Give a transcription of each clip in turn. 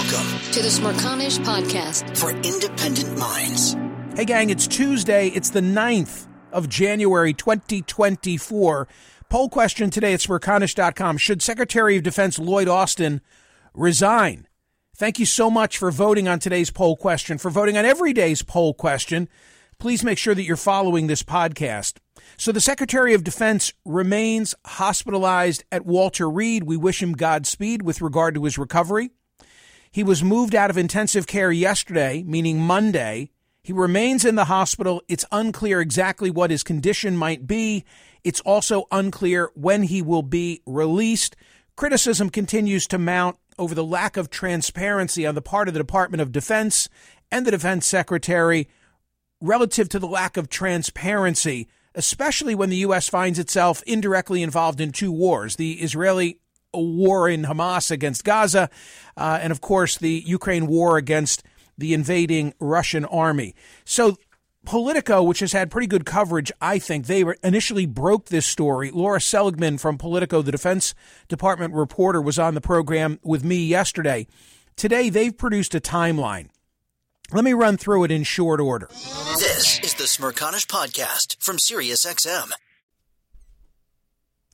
Welcome to the Smerconish Podcast for independent minds. Hey, gang, it's Tuesday. It's the 9th of January 2024. Poll question today at Smerconish.com. Should Secretary of Defense Lloyd Austin resign? Thank you so much for voting on today's poll question, for voting on every day's poll question. Please make sure that you're following this podcast. So, the Secretary of Defense remains hospitalized at Walter Reed. We wish him Godspeed with regard to his recovery. He was moved out of intensive care yesterday, meaning Monday. He remains in the hospital. It's unclear exactly what his condition might be. It's also unclear when he will be released. Criticism continues to mount over the lack of transparency on the part of the Department of Defense and the Defense Secretary relative to the lack of transparency, especially when the U.S. finds itself indirectly involved in two wars the Israeli war in Hamas against Gaza, uh, and of course, the Ukraine war against the invading Russian army. So, Politico, which has had pretty good coverage, I think, they initially broke this story. Lara Seligman from Politico, the Defense Department reporter, was on the program with me yesterday. Today, they've produced a timeline. Let me run through it in short order. This is the Smerconish Podcast from SiriusXM.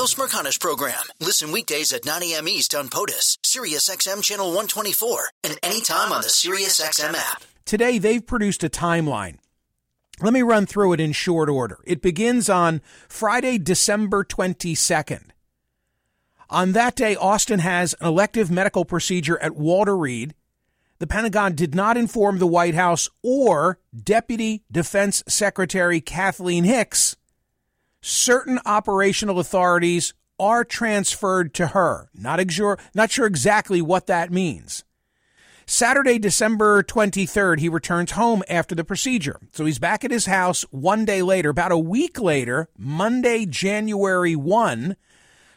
Michael Smerconish program. Listen weekdays at 9 a.m. East on POTUS, SiriusXM channel 124, and anytime on the SiriusXM app. Today, they've produced a timeline. Let me run through it in short order. It begins on Friday, December 22nd. On that day, Austin has an elective medical procedure at Walter Reed. The Pentagon did not inform the White House or Deputy Defense Secretary Kathleen Hicks certain operational authorities are transferred to her. Not, exure, not sure exactly what that means. Saturday, December 23rd, he returns home after the procedure. So he's back at his house one day later, about a week later, Monday, January 1.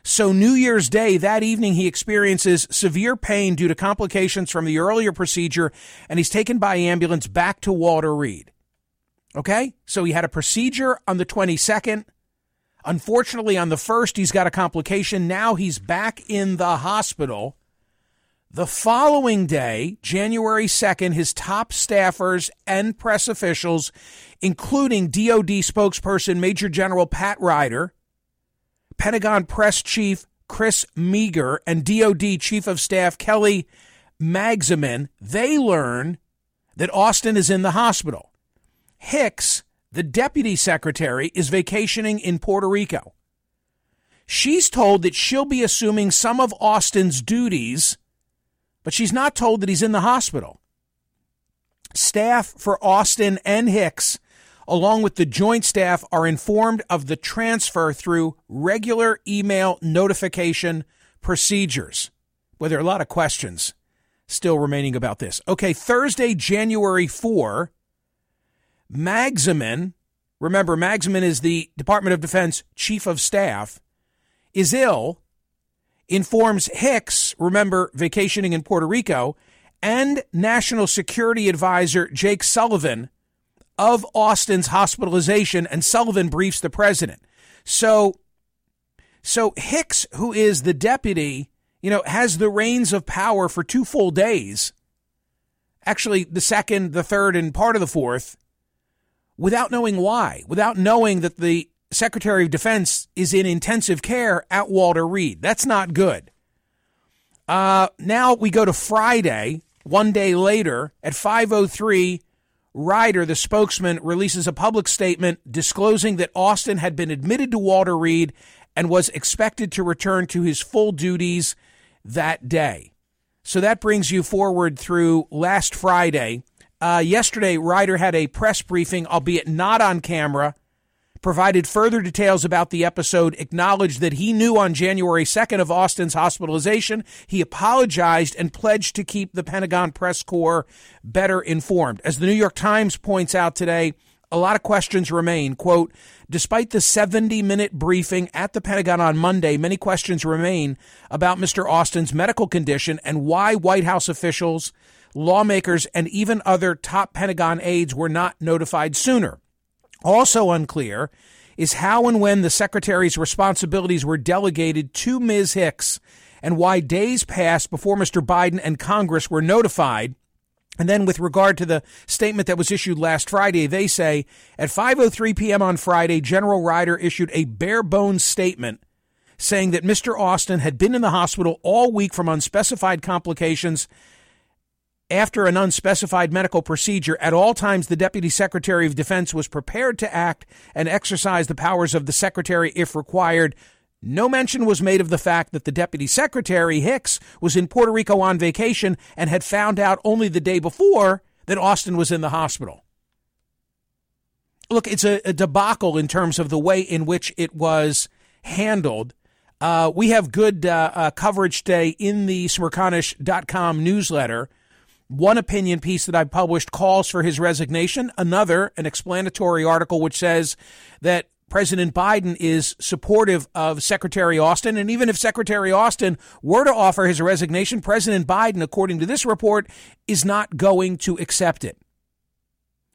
So, New Year's Day, that evening, he experiences severe pain due to complications from the earlier procedure, and he's taken by ambulance back to Walter Reed. Okay? So he had a procedure on the 22nd. Unfortunately, on the first, he's got a complication. Now he's back in the hospital. The following day, January 2nd, his top staffers and press officials, including DoD spokesperson Major General Pat Ryder, Pentagon press chief Chris Meagher, and DoD chief of staff Kelly Magsamen, they learn that Austin is in the hospital. Hicks the deputy secretary is vacationing in Puerto Rico. She's told that she'll be assuming some of Austin's duties but she's not told that he's in the hospital. Staff for Austin and Hicks, along with the joint staff, are informed of the transfer through regular email notification procedures. Well, there are a lot of questions still remaining about this. Okay, Thursday, January 4, Magsamen, remember, Magsamen is the Department of Defense chief of staff, is ill, informs Hicks, remember, vacationing in Puerto Rico, and National Security Advisor Jake Sullivan of Austin's hospitalization, and Sullivan briefs the president. So, so Hicks, who is the deputy you know, has the reins of power for two full days, actually the second, the third, and part of the fourth, without knowing why, without knowing that the Secretary of Defense is in intensive care at Walter Reed. That's not good. Uh, now we go to Friday, one day later at 503. Ryder, the spokesman, releases a public statement disclosing that Austin had been admitted to Walter Reed and was expected to return to his full duties that day. So that brings you forward through last Friday. Uh, yesterday, Ryder had a press briefing, albeit not on camera, provided further details about the episode, acknowledged that he knew on January 2nd of Austin's hospitalization. He apologized and pledged to keep the Pentagon press corps better informed. As the New York Times points out today, a lot of questions remain. Quote, despite the 70 minute briefing at the Pentagon on Monday, many questions remain about Mr. Austin's medical condition and why White House officials, lawmakers, and even other top Pentagon aides were not notified sooner. Also unclear is how and when the secretary's responsibilities were delegated to Ms. Hicks and why days passed before Mr. Biden and Congress were notified and then with regard to the statement that was issued last Friday, they say at 5:03 p.m. on Friday, General Ryder issued a bare bones statement saying that Mr. Austin had been in the hospital all week from unspecified complications after an unspecified medical procedure. At all times, the Deputy Secretary of Defense was prepared to act and exercise the powers of the Secretary if required. No mention was made of the fact that the deputy secretary, Hicks, was in Puerto Rico on vacation and had found out only the day before that Austin was in the hospital. Look, it's a, a debacle in terms of the way in which it was handled. Uh, we have good uh, uh, coverage today in the Smerconish.com newsletter. One opinion piece that I published calls for his resignation. Another, an explanatory article which says that President Biden is supportive of Secretary Austin. And even if Secretary Austin were to offer his resignation, President Biden, according to this report, is not going to accept it.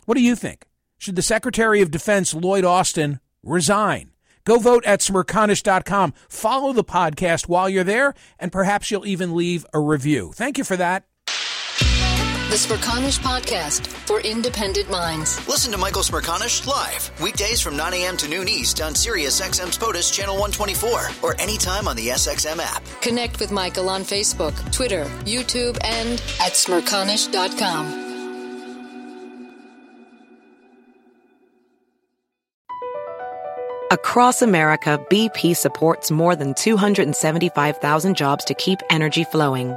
What do you think? Should the Secretary of Defense, Lloyd Austin, resign? Go vote at smerconish.com. Follow the podcast while you're there, and perhaps you'll even leave a review. Thank you for that. The Smerconish Podcast for independent minds. Listen to Michael Smerconish live weekdays from 9 a.m. to noon East on Sirius XM's POTUS Channel 124 or anytime on the SXM app. Connect with Michael on Facebook, Twitter, YouTube, and at smerconish.com. Across America, BP supports more than 275,000 jobs to keep energy flowing